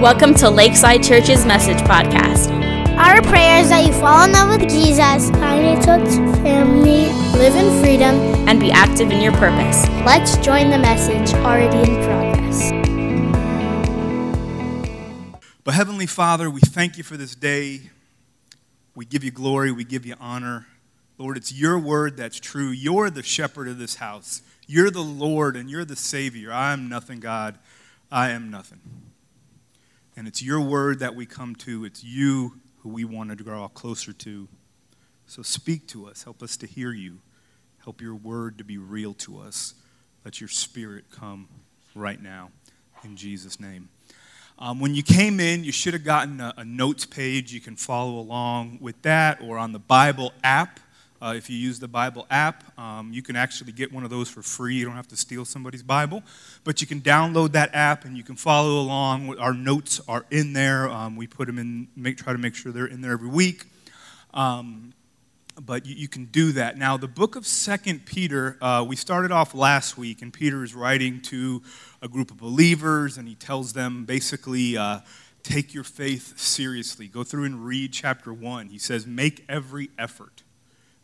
Welcome to Lakeside Church's Message Podcast. Our prayer is that you fall in love with Jesus, find a church family, live in freedom, and be active in your purpose. Let's join the message already in progress. But Heavenly Father, we thank you for this day. We give you glory, we give you honor. Lord, it's your word that's true. You're the shepherd of this house. You're the Lord and you're the Savior. I am nothing, God. I am nothing. And it's your word that we come to. It's you who we want to draw closer to. So speak to us. Help us to hear you. Help your word to be real to us. Let your spirit come right now. In Jesus' name. Um, when you came in, you should have gotten a, a, notes page. You can follow along with that or on the Bible app. Uh, if you use the Bible app, um, you can actually get one of those for free. You don't have to steal somebody's Bible, but you can download that app and you can follow along. Our notes are in there. Um, we put them in, make, try to make sure they're in there every week. Um, but you, you, can do that. Now, the book of Second Peter, uh, we started off last week, and Peter is writing to a group of believers, and he tells them basically, uh, take your faith seriously. Go through and read chapter one. He says, make every effort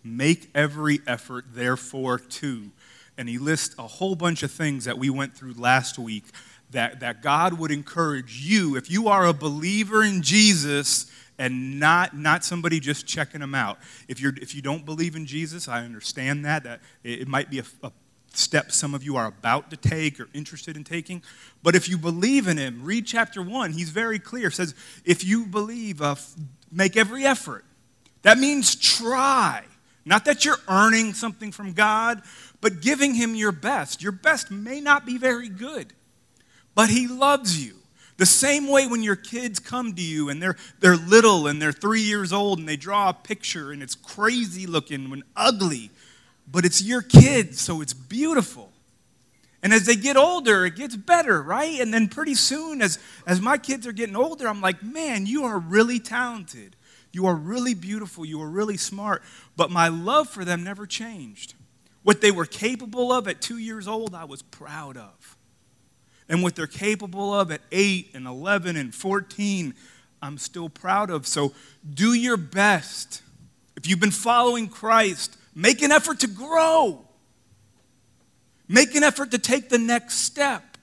Make every effort, therefore, to. And he lists a whole bunch of things that we went through last week that, that God would encourage you, if you are a believer in Jesus and not, not somebody just checking them out. If, you're, if you don't believe in Jesus, I understand that. that it, might be a, a step some of you are about to take or interested in taking. But if you believe in him, read chapter one. He's very clear. Says, if you believe, uh, make every effort. That means try. Not that you're earning something from God, but giving Him your best. Your best may not be very good, but He loves you. The same way when your kids come to you and they're, they're little and they're three years old and they draw a picture and it's crazy looking and ugly, but it's your kids, so it's beautiful. And as they get older, it gets better, right? And then pretty soon, as, as my kids are getting older, I'm like, man, you are really talented. You are really beautiful. You are really smart. But my love for them never changed. What they were capable of at two years old, I was proud of. And what they're capable of at 8 and 11 and 14, I'm still proud of. So do your best. If you've been following Christ, make an effort to grow. Make an effort to take the next step.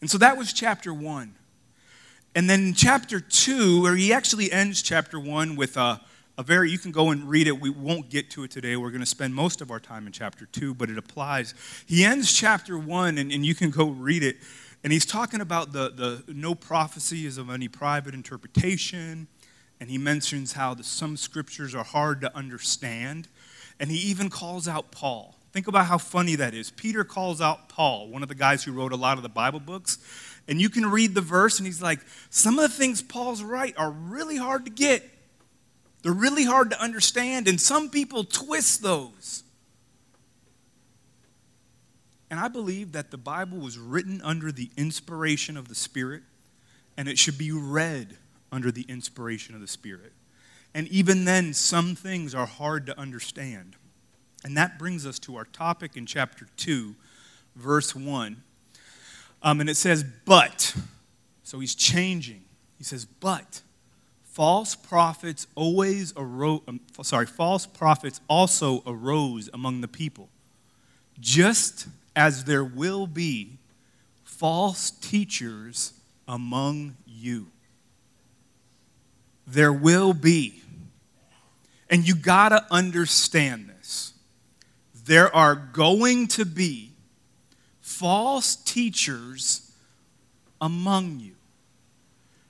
And so that was chapter 1. And then chapter 2, where he actually ends chapter 1 with a, a very, you can go and read it. We won't get to it today. We're going to spend most of our time in chapter 2, but it applies. He ends chapter 1, and, and you can go read it. And he's talking about the, the no prophecy is of any private interpretation. And he mentions how the, some scriptures are hard to understand. And he even calls out Paul. Think about how funny that is. Peter calls out Paul, one of the guys who wrote a lot of the Bible books. And you can read the verse, and he's like, some of the things Paul's right are really hard to get. They're really hard to understand, and some people twist those. And I believe that the Bible was written under the inspiration of the Spirit, and it should be read under the inspiration of the Spirit. And even then, some things are hard to understand. And that brings us to our topic in chapter 2, verse 1. Um, and it says, but. So he's changing. He says, but false prophets always arose, um, sorry, false prophets also arose among the people, just as there will be false teachers among you. There will be. And you got to understand this. There are going to be false teachers among you.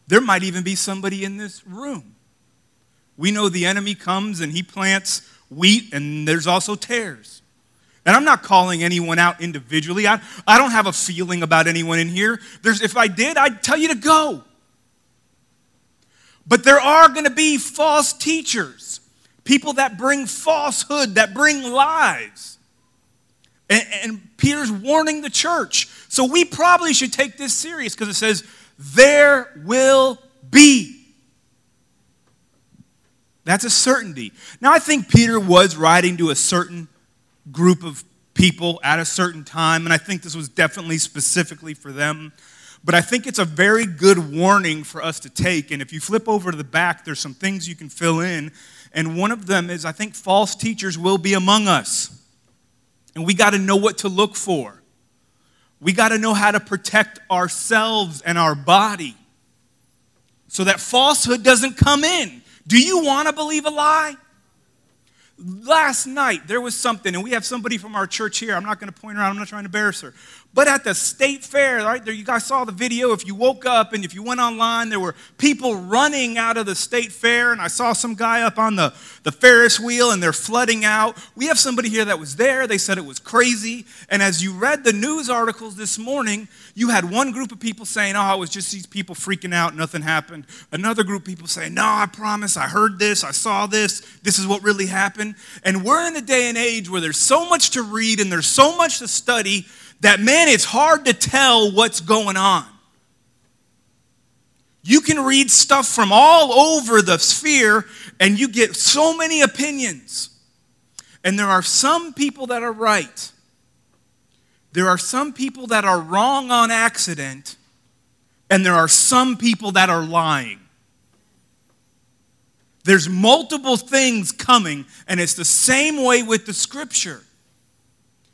There might even be somebody in this room. We know the enemy comes and he plants wheat, and there's also tares. And I'm not calling anyone out individually. I, I don't have a feeling about anyone in here. There's, if I did, I'd tell you to go. But there are going to be false teachers, people that bring falsehood, that bring lies. And, and Peter's warning the church. So we probably should take this serious because it says, there will be. That's a certainty. Now, I think Peter was writing to a certain group of people at a certain time, and I think this was definitely specifically for them. but I think it's a very good warning for us to take. And if you flip over to the back, there's some things you can fill in. And one of them is I think false teachers will be among us. And we got to know what to look for. We got to know how to protect ourselves and our body so that falsehood doesn't come in. Do you want to believe a lie? Last night, there was something, and we have somebody from our church here. I'm not going to point her out, I'm not trying to embarrass her. But at the state fair, right there, you guys saw the video. If you woke up and if you went online, there were people running out of the state fair, and I saw some guy up on the, the Ferris wheel and they're flooding out. We have somebody here that was there. They said it was crazy. And as you read the news articles this morning, you had one group of people saying, Oh, it was just these people freaking out, nothing happened. Another group of people saying, No, I promise, I heard this, I saw this, this is what really happened. And we're in a day and age where there's so much to read and there's so much to study that, man, it's hard to tell what's going on. You can read stuff from all over the sphere and you get so many opinions. And there are some people that are right. There are some people that are wrong on accident. And there are some people that are lying. There's multiple things coming, and it's the same way with the scripture.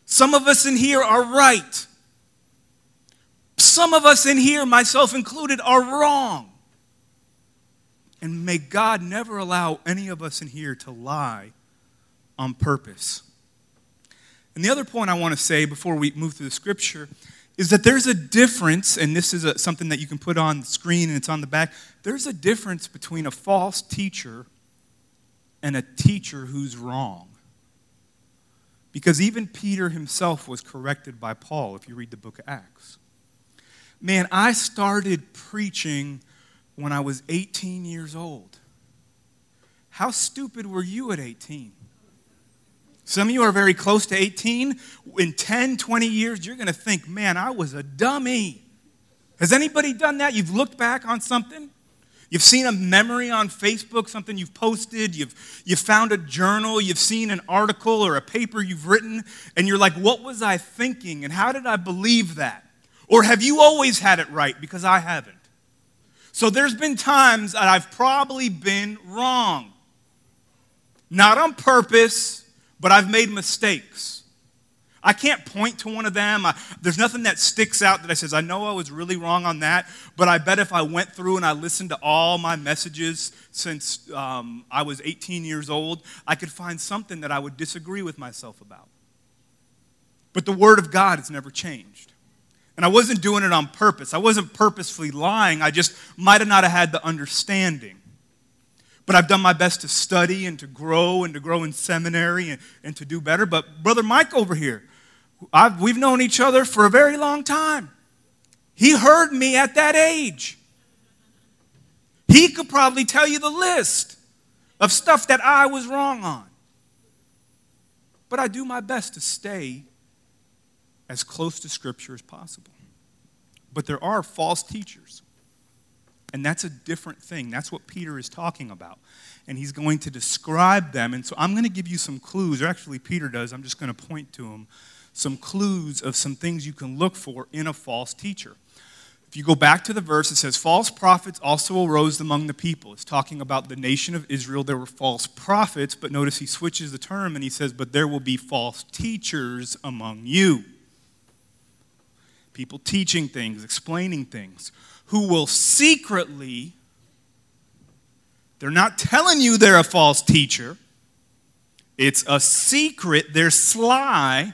Some of us in here are right. Some of us in here, myself included, are wrong. And may God never allow any of us in here to lie on purpose. And the other point I want to say before we move through the scripture is that there's a difference, and this is a, something that you can put on the screen and it's on the back. There's a difference between a false teacher and a teacher who's wrong. Because even Peter himself was corrected by Paul, if you read the book of Acts. Man, I started preaching when I was 18 years old. How stupid were you at 18? Some of you are very close to 18. In 10, 20 years, you're going to think, man, I was a dummy. Has anybody done that? You've looked back on something? You've seen a memory on Facebook, something you've posted, you've, you've found a journal, you've seen an article or a paper you've written, and you're like, what was I thinking and how did I believe that? Or have you always had it right? Because I haven't. So there's been times that I've probably been wrong. Not on purpose, but I've made mistakes. I can't point to one of them. I, there's nothing that sticks out that I says, I know I was really wrong on that, but I bet if I went through and I listened to all my messages since um, I was 18 years old, I could find something that I would disagree with myself about. But the Word of God has never changed. And I wasn't doing it on purpose. I wasn't purposefully lying. I just might have not have had the understanding. But I've done my best to study and to grow and to grow in seminary and, and to do better. But Brother Mike over here, I've, we've known each other for a very long time. He heard me at that age. He could probably tell you the list of stuff that I was wrong on. But I do my best to stay as close to Scripture as possible. But there are false teachers. And that's a different thing. That's what Peter is talking about. And he's going to describe them. And so I'm going to give you some clues, or actually, Peter does. I'm just going to point to them some clues of some things you can look for in a false teacher. If you go back to the verse, it says, False prophets also arose among the people. It's talking about the nation of Israel. There were false prophets, but notice he switches the term and he says, But there will be false teachers among you. People teaching things, explaining things, who will secretly, they're not telling you they're a false teacher, it's a secret, they're sly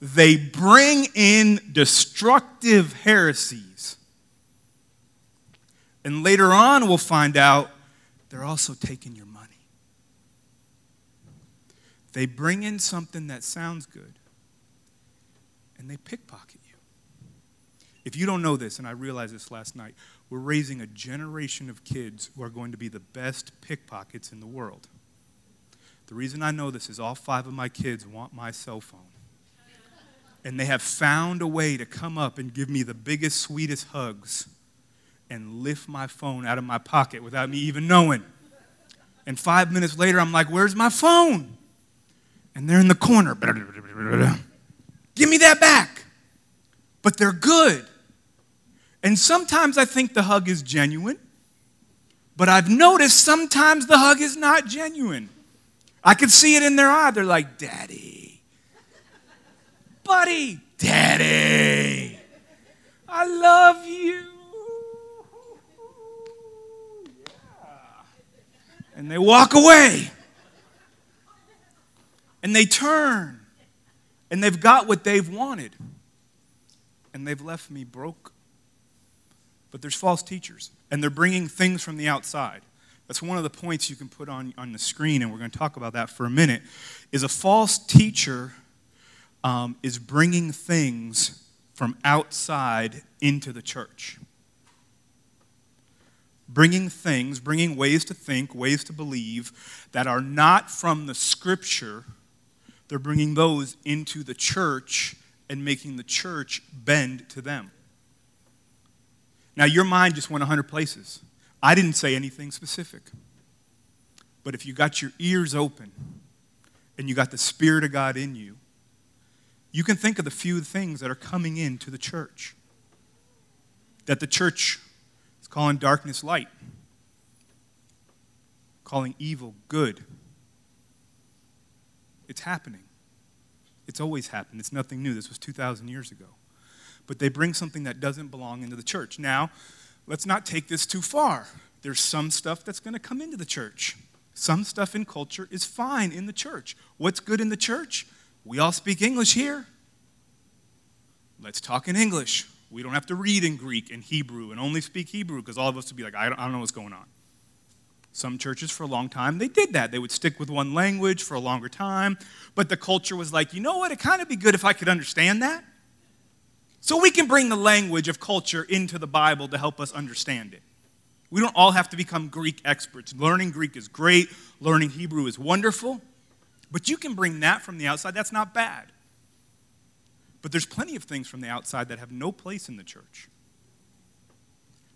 they bring in destructive heresies. And later on, we'll find out they're also taking your money. They bring in something that sounds good and they pickpocket you. If you don't know this, and I realized this last night, we're raising a generation of kids who are going to be the best pickpockets in the world. The reason I know this is all five of my kids want my cell phone and they have found a way to come up and give me the biggest, sweetest hugs and lift my phone out of my pocket without me even knowing. And five minutes later, I'm like, Where's my phone? And they're in the corner. Give me that back. But they're good. And sometimes I think the hug is genuine, but I've noticed sometimes the hug is not genuine. I can see it in their eye. They're like, Daddy, buddy, Daddy, I love you. And they walk away. And they turn. And they've got what they've wanted. And they've left me broke. But there's false teachers. And they're bringing things from the outside. That's one of the points you can put on, on the screen, and we're going to talk about that for a minute. Is a false teacher um, is bringing things from outside into the church bringing things, bringing ways to think, ways to believe that are not from the scripture. They're bringing those into the church and making the church bend to them. Now, your mind just went 100 places. I didn't say anything specific. But if you got your ears open and you got the Spirit of God in you, you can think of the few things that are coming into the church. That the church is calling darkness light, calling evil good. It's happening. It's always happened. It's nothing new. This was 2,000 years ago. But they bring something that doesn't belong into the church. Now, let's not take this too far. There's some stuff that's going to come into the church. Some stuff in culture is fine in the church. What's good in the church? We all speak English here. Let's talk in English. We don't have to read in Greek and Hebrew and only speak Hebrew because all of us would be like, I don't, I don't know what's going on. Some churches for a long time, they did that. They would stick with one language for a longer time. But the culture was like, you know what? It'd kind of be good if I could understand that. So we can bring the language of culture into the Bible to help us understand it. We don't all have to become Greek experts. Learning Greek is great, learning Hebrew is wonderful. But you can bring that from the outside. That's not bad. But there's plenty of things from the outside that have no place in the church,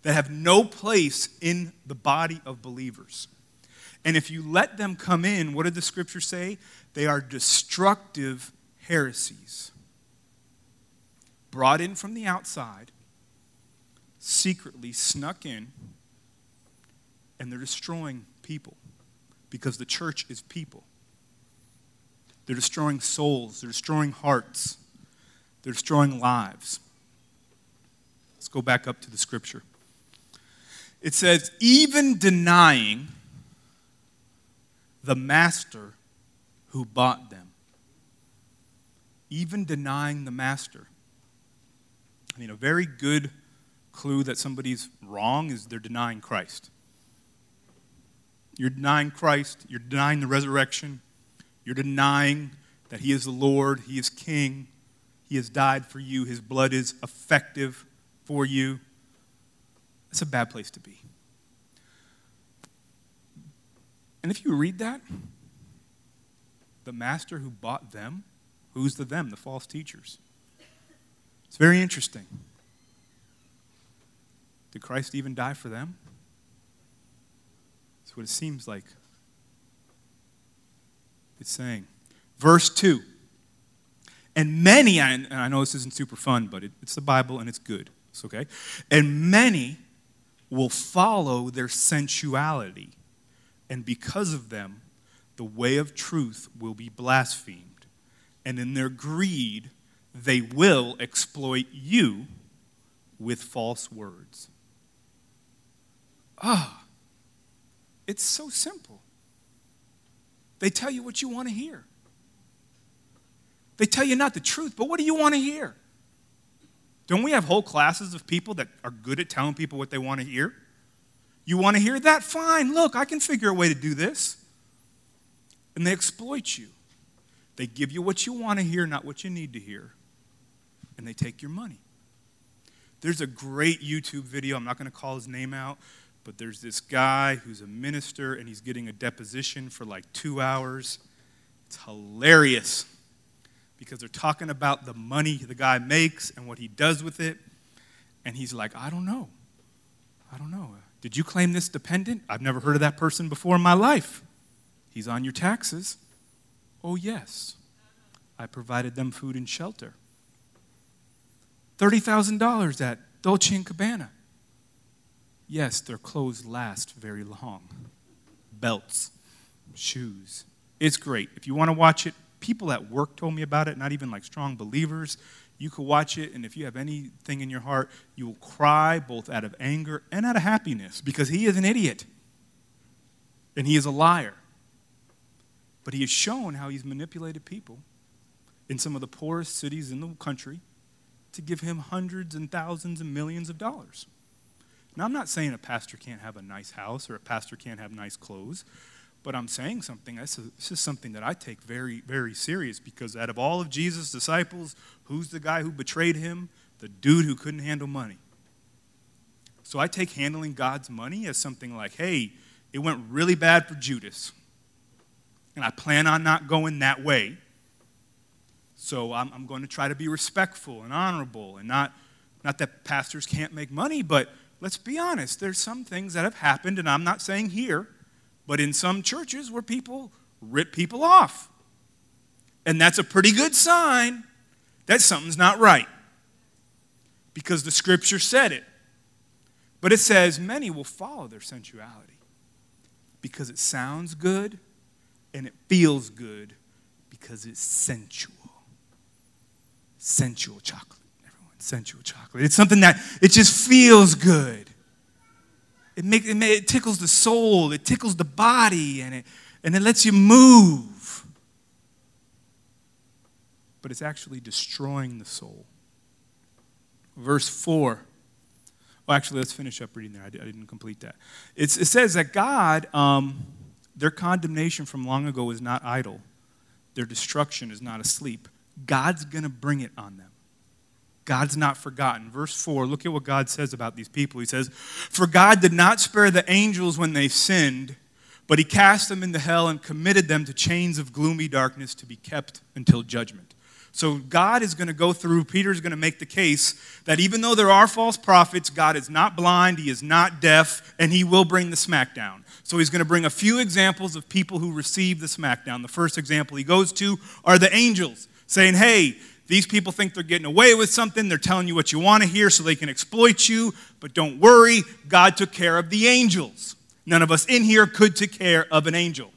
that have no place in the body of believers. And if you let them come in, what did the scripture say? They are destructive heresies. Brought in from the outside, secretly snuck in, and they're destroying people because the church is people. They're destroying souls, they're destroying hearts. They're destroying lives. Let's go back up to the scripture. It says, even denying the master who bought them. Even denying the master. I mean, a very good clue that somebody's wrong is they're denying Christ. You're denying Christ, you're denying the resurrection, you're denying that He is the Lord, He is King, he has died for you. His blood is effective for you. It's a bad place to be. And if you read that, the master who bought them, who's the them? The false teachers. It's very interesting. Did Christ even die for them? That's what it seems like it's saying. Verse 2 and many, and I know this isn't super fun, but it, it's the Bible and it's good. It's okay. And many will follow their sensuality. And because of them, the way of truth will be blasphemed. And in their greed, they will exploit you with false words. Ah, oh, it's so simple. They tell you what you want to hear. They tell you not the truth, but what do you want to hear? Don't we have whole classes of people that are good at telling people what they want to hear? You want to hear that? Fine. Look, I can figure a way to do this. And they exploit you. They give you what you want to hear, not what you need to hear. And they take your money. There's a great YouTube video. I'm not going to call his name out, but there's this guy who's a minister and he's getting a deposition for like two hours. It's hilarious because they're talking about the money the guy makes and what he does with it. And he's like, I don't know. I don't know. Did you claim this dependent? I've never heard of that person before in my life. He's on your taxes. Oh, yes. I provided them food and shelter. $30,000 at Dolce Gabbana. Yes, their clothes last very long. Belts, shoes. It's great. If you want to watch it, people at work told me about it, not even like strong believers. You could watch it, and if you have anything in your heart, you will cry both out of anger and out of happiness because he is an idiot and he is a liar. But he has shown how he's manipulated people in some of the poorest cities in the country to give him hundreds and thousands and millions of dollars. Now, I'm not saying a pastor can't have a nice house or a pastor can't have nice clothes, but I'm saying something. This is, something that I take very, very serious because out of all of Jesus' disciples, who's the guy who betrayed him? The dude who couldn't handle money. So I take handling God's money as something like, hey, it went really bad for Judas. And I plan on not going that way. So I'm, I'm going to try to be respectful and honorable and not, not that pastors can't make money, but let's be honest, there's some things that have happened, and I'm not saying here, but in some churches where people rip people off. And that's a pretty good sign that something's not right. Because the scripture said it. But it says many will follow their sensuality because it sounds good and it feels good because it's sensual. Sensual chocolate Everyone, sensual chocolate. It's something that it just feels good. It, make, it, it tickles the soul, it tickles the body, and it, and it lets you move. But it's actually destroying the soul. Verse 4. Well, actually, let's finish up reading there. I, didn't complete that. It's, it says that God, um, their condemnation from long ago is not idle, their destruction is not asleep. God's going to bring it on them. God's not forgotten. Verse 4, look at what God says about these people. He says, For God did not spare the angels when they sinned, but he cast them into hell and committed them to chains of gloomy darkness to be kept until judgment. So God is going to go through, Peter's going to make the case that even though there are false prophets, God is not blind, he is not deaf, and he will bring the smackdown. So he's going to bring a few examples of people who receive the smackdown. The first example he goes to are the angels, saying, Hey, these people think they're getting away with something. They're telling you what you want to hear so they can exploit you. But don't worry, God took care of the angels. None of us in here could take care of an angel.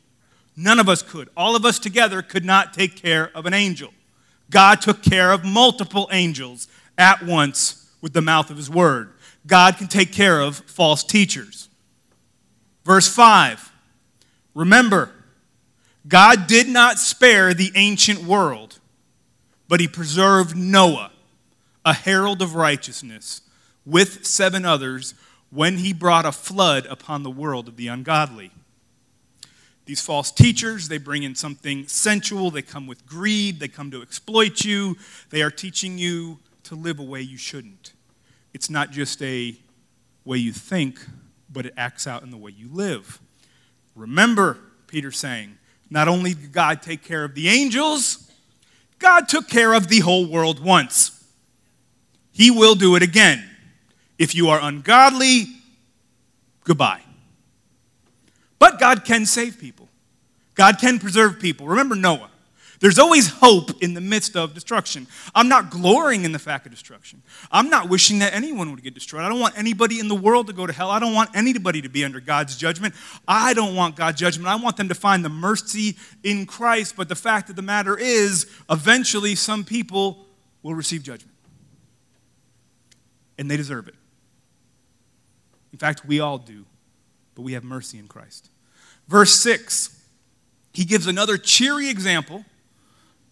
None of us could. All of us together could not take care of an angel. God took care of multiple angels at once with the mouth of his word. God can take care of false teachers. Verse 5 Remember, God did not spare the ancient world but he preserved Noah, a herald of righteousness, with seven others when he brought a flood upon the world of the ungodly. These false teachers, they bring in something sensual, they come with greed, they come to exploit you, they are teaching you to live a way you shouldn't. It's not just a way you think, but it acts out in the way you live. Remember, Peter's saying, not only did God take care of the angels, God took care of the whole world once. He will do it again. If you are ungodly, goodbye. But God can save people, God can preserve people. Remember Noah. There's always hope in the midst of destruction. I'm not glorying in the fact of destruction. I'm not wishing that anyone would get destroyed. I don't want anybody in the world to go to hell. I don't want anybody to be under God's judgment. I don't want God's judgment. I want them to find the mercy in Christ. But the fact of the matter is, eventually, some people will receive judgment. And they deserve it. In fact, we all do. But we have mercy in Christ. Verse 6, he gives another cheery example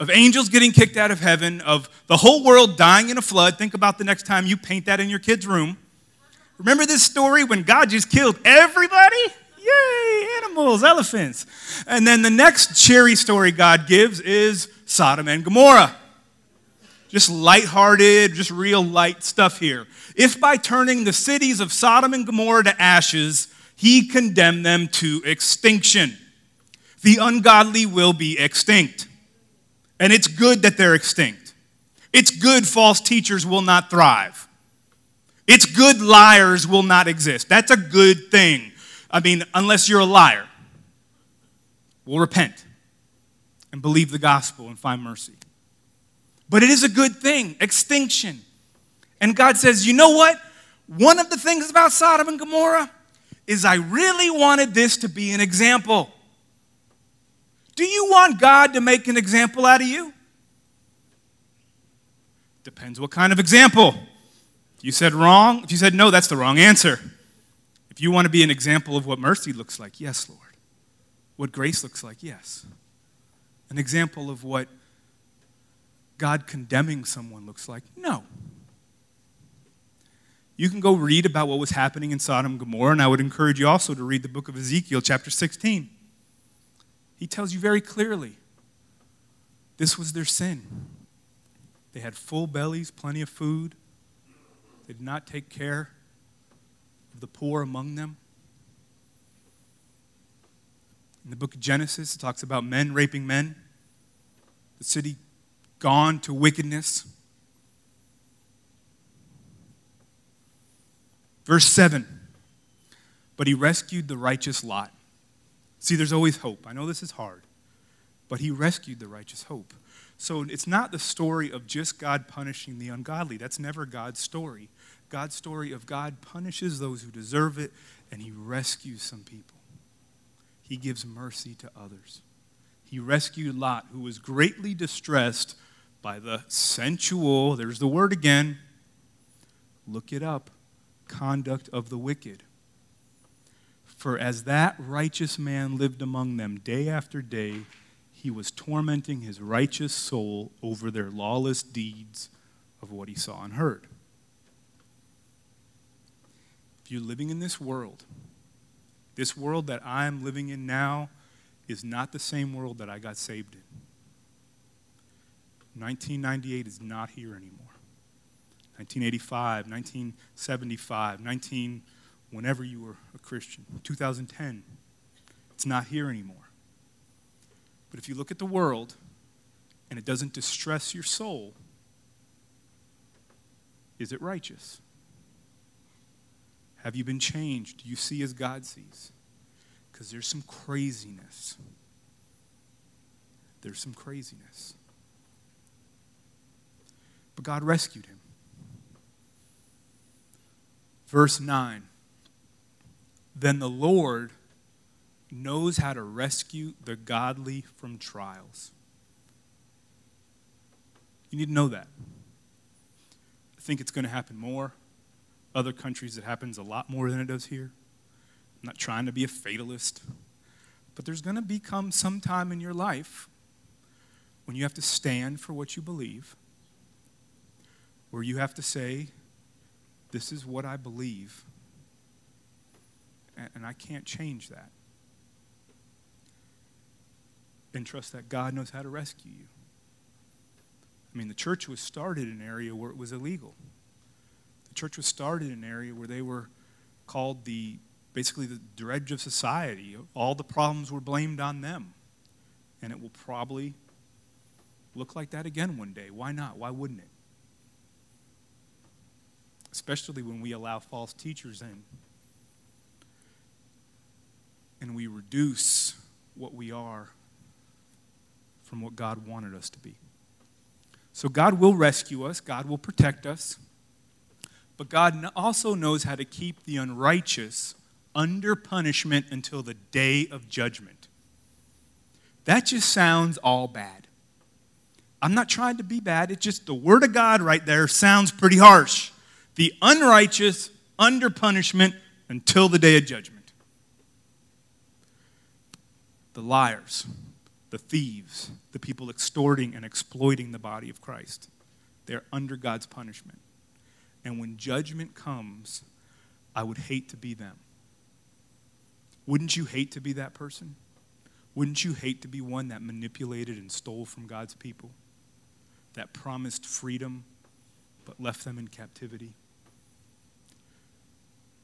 of angels getting kicked out of heaven, of the whole world dying in a flood. Think about the next time you paint that in your kid's room. Remember this story when God just killed everybody? Yay, animals, elephants. And then the next cherry story God gives is Sodom and Gomorrah. Just lighthearted, just real light stuff here. If by turning the cities of Sodom and Gomorrah to ashes, he condemned them to extinction, the ungodly will be extinct. And it's good that they're extinct. It's good false teachers will not thrive. It's good liars will not exist. That's a good thing. I mean, unless you're a liar. We'll repent and believe the gospel and find mercy. But it is a good thing extinction. And God says, you know what? one of the things about Sodom and Gomorrah is I really wanted this to be an example. Do you want God to make an example out of you? Depends what kind of example. If you said wrong, if you said no, that's the wrong answer. If you want to be an example of what mercy looks like, yes, Lord. What grace looks like, yes. An example of what God condemning someone looks like, no. You can go read about what was happening in Sodom and Gomorrah, and I would encourage you also to read the book of Ezekiel, chapter 16. He tells you very clearly this was their sin. They had full bellies, plenty of food. They did not take care of the poor among them. In the book of Genesis, it talks about men raping men, the city gone to wickedness. Verse 7 But he rescued the righteous Lot. See, there's always hope. I know this is hard, but he rescued the righteous hope. So it's not the story of just God punishing the ungodly. That's never God's story. God's story of God punishes those who deserve it, and he rescues some people. He gives mercy to others. He rescued Lot, who was greatly distressed by the sensual, there's the word again, look it up, conduct of the wicked. For as that righteous man lived among them day after day, he was tormenting his righteous soul over their lawless deeds of what he saw and heard. If you're living in this world, this world that I'm living in now is not the same world that I got saved in. 1998 is not here anymore. 1985, 1975, 19, whenever you were a Christian, 2010, it's not here anymore. But if you look at the world and it doesn't distress your soul, is it righteous? Have you been changed? Do you see as God sees? Because there's some craziness. There's some craziness. But God rescued him. Verse 9 Then the Lord knows how to rescue the godly from trials. You need to know that. I think it's going to happen more. Other countries, it happens a lot more than it does here. I'm not trying to be a fatalist, but there's going to become some time in your life when you have to stand for what you believe, where you have to say, This is what I believe, and I can't change that and trust that God knows how to rescue you. I mean, the church was started in an area where it was illegal. The church was started in an area where they were called the basically the dredge of society. All the problems were blamed on them. And it will probably look like that again one day. Why not? Why wouldn't it? Especially when we allow false teachers in and we reduce what we are from what God wanted us to be. So God will rescue us, God will protect us, but God also knows how to keep the unrighteous under punishment until the day of judgment. That just sounds all bad. I'm not trying to be bad, it's just the Word of God right there sounds pretty harsh. The unrighteous under punishment until the day of judgment. The liars, the thieves, the people extorting and exploiting the body of Christ. They're under God's punishment. And when judgment comes, I would hate to be them. Wouldn't you hate to be that person? Wouldn't you hate to be one that manipulated and stole from God's people? That promised freedom but left them in captivity?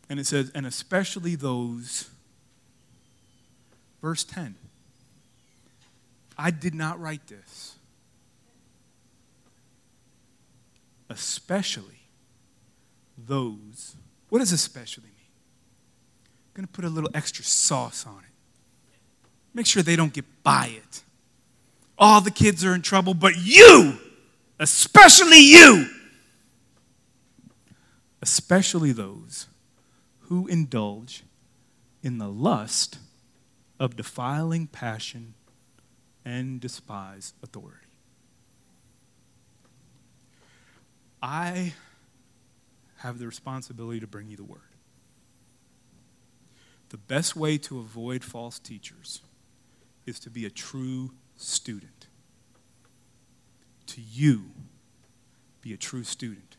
And it says, and especially those, verse 10 I did not write this. Especially those. What does especially mean? I'm going to put a little extra sauce on it. Make sure they don't get by it. All the kids are in trouble, but you, especially you. especially those who indulge in the lust of defiling passion and despise authority. I have the responsibility to bring you the word. The best way to avoid false teachers is to be a true student. To you, be a true student.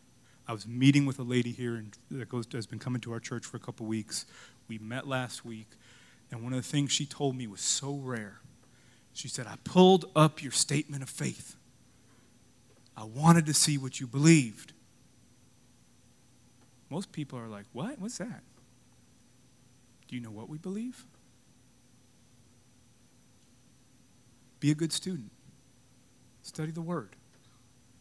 I was meeting with a lady here that has been coming to our church for a couple weeks. We met last week, and one of the things she told me was so rare. She said, I pulled up your statement of faith. I wanted to see what you believed. Most people are like, What? What's that? Do you know what we believe? Be a good student. Study the Word.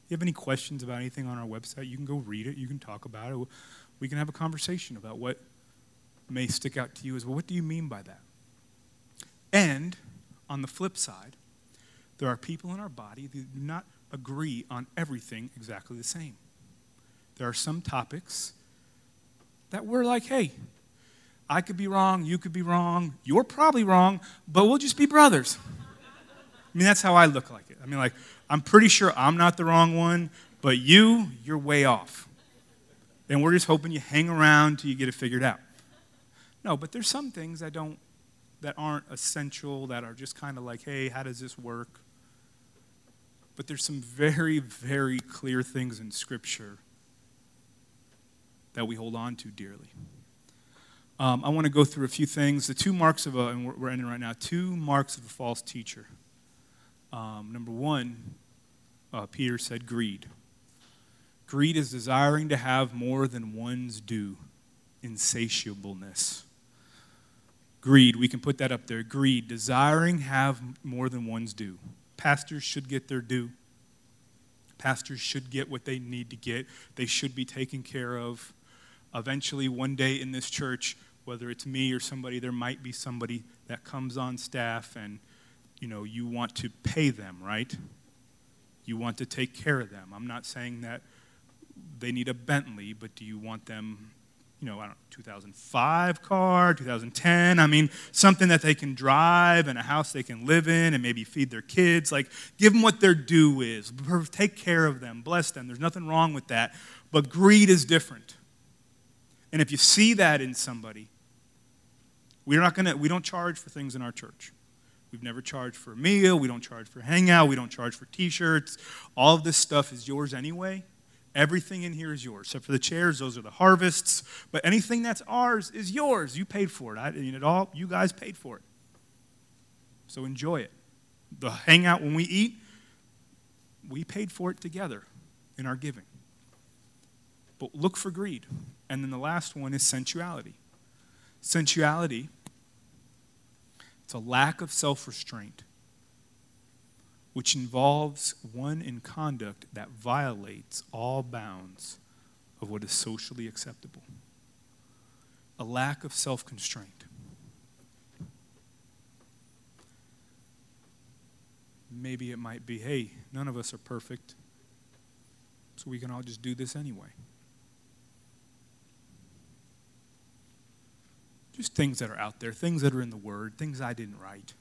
If you have any questions about anything on our website, you can go read it. You can talk about it. We can have a conversation about what may stick out to you as well. What do you mean by that? And on the flip side, there are people in our body that do not agree on everything exactly the same. There are some topics that we're like, hey, I could be wrong, you could be wrong, you're probably wrong, but we'll just be brothers. I mean, that's how I look like it. I mean, like, I'm pretty sure I'm not the wrong one, but you, you're way off. And we're just hoping you hang around till you get it figured out. No, but there's some things that don't that aren't essential, that are just kind of like, hey, how does this work? But there's some very, very clear things in Scripture that we hold on to dearly. Um, I want to go through a few things. The two marks of a, and we're ending right now, two marks of a false teacher. Um, number one, uh, Peter said greed. Greed is desiring to have more than one's due, insatiableness. Greed, we can put that up there. Greed, desiring have more than one's due. Pastors should get their due. Pastors should get what they need to get. They should be taken care of. Eventually, one day in this church, whether it's me or somebody, there might be somebody that comes on staff and, you know, you want to pay them, right? You want to take care of them. I'm not saying that they need a Bentley, but do you want them, you know, I don't know, 2005 car, 2010? I mean, something that they can drive and a house they can live in and maybe feed their kids. Like, give them what their due is. Take care of them, bless them. There's nothing wrong with that. But greed is different. And if you see that in somebody, we're not gonna, we don't charge for things in our church. We've never charged for a meal. We don't charge for hangout. We don't charge for t shirts. All of this stuff is yours anyway. Everything in here is yours. Except for the chairs, those are the harvests. But anything that's ours is yours. You paid for it. I mean, it all, you guys paid for it. So enjoy it. The hangout when we eat, we paid for it together in our giving. But look for greed. And then the last one is sensuality. Sensuality, it's a lack of self restraint, which involves one in conduct that violates all bounds of what is socially acceptable. A lack of self constraint. Maybe it might be hey, none of us are perfect, so we can all just do this anyway. Just things that are out there, things that are in the Word, things I didn't write.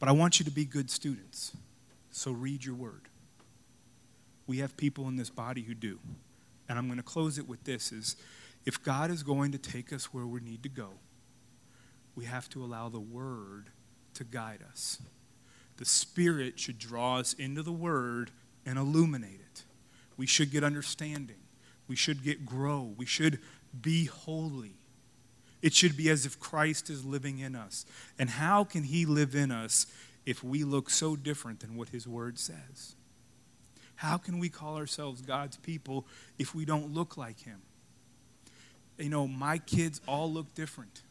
But I want you to be good students. So read your Word. We have people in this body who do. And I'm going to close it with this is if God is going to take us where we need to go, we have to allow the Word to guide us. The Spirit should draw us into the Word and illuminate it. We should get understanding. We should get grow. We should be holy. It should be as if Christ is living in us. And how can he live in us if we look so different than what his word says? How can we call ourselves God's people if we don't look like him? You know, my kids all look different.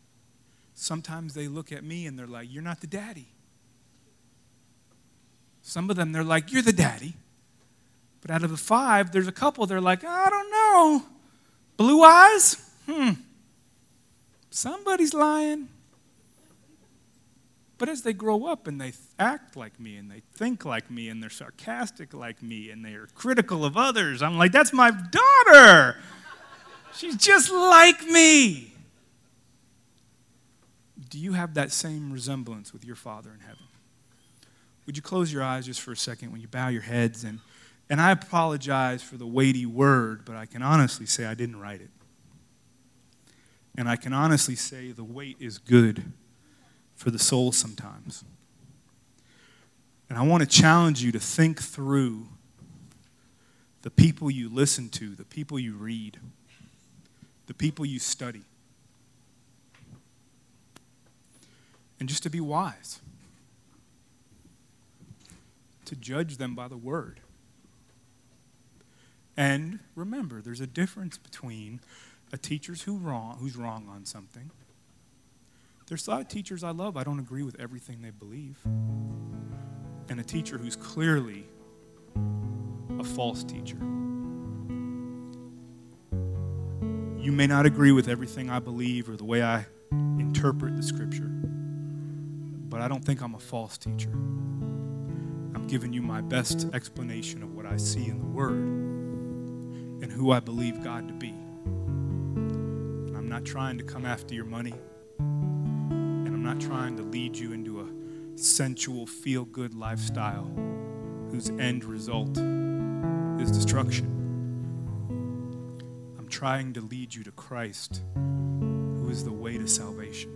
Sometimes they look at me and they're like, You're not the daddy. Some of them, they're like, You're the daddy. But out of the five, there's a couple, they're like, I don't know. Blue eyes? Hmm. Somebody's lying. But as they grow up and they act like me and they think like me and they're sarcastic like me and they're critical of others, I'm like, that's my daughter. She's just like me. Do you have that same resemblance with your Father in heaven? Would you close your eyes just for a second when you bow your heads? And, and I apologize for the weighty word, but I can honestly say I didn't write it. And I can honestly say the weight is good for the soul sometimes. And I want to challenge you to think through the people you listen to, the people you read, the people you study. And just to be wise, to judge them by the word. And remember, there's a difference between a teacher's who wrong, who's wrong on something there's a lot of teachers I love, I don't agree with everything they believe. And a teacher who's clearly a false teacher. You may not agree with everything I believe or the way I interpret the scripture, but I don't think I'm a false teacher. I'm giving you my best explanation of what I see in the Word and who I believe God to be. Not trying to come after your money and I'm not trying to lead you into a sensual, feel good lifestyle whose end result is destruction. I'm trying to lead you to Christ, who is the way to salvation.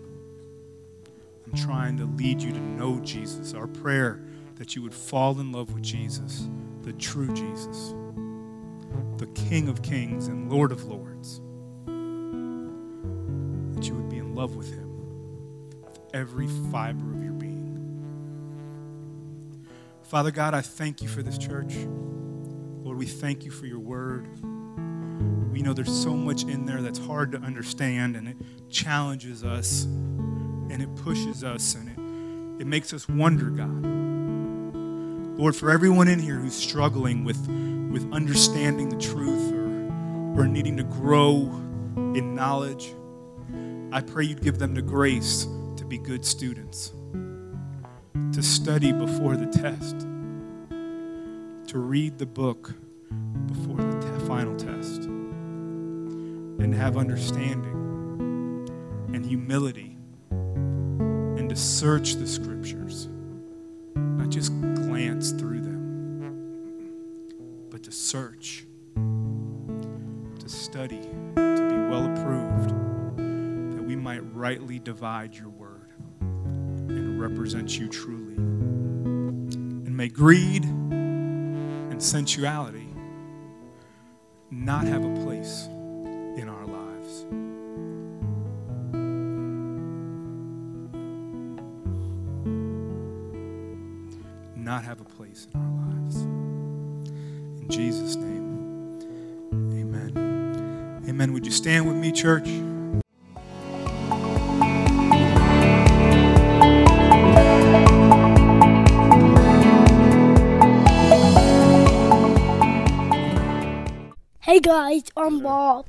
I'm trying to lead you to know Jesus. Our prayer that you would fall in love with Jesus, the true Jesus, the King of kings and Lord of lords, love with him with every fiber of your being. Father God, I thank you for this church. Lord, we thank you for your word. We know there's so much in there that's hard to understand, and it challenges us, and it pushes us, and it, it makes us wonder, God. Lord, for everyone in here who's struggling with, with understanding the truth or, or needing to grow in knowledge, I pray you'd give them the grace to be good students, to study before the test, to read the book before the te- final test, and have understanding and humility, and to search the scriptures, not just glance through them, but to search, to study, rightly divide your word and represent you truly. And may greed and sensuality not have a place in our lives. Not have a place in our lives. In Jesus' name, amen. Amen. Would you stand with me, church? Hey guys, I'm Bob.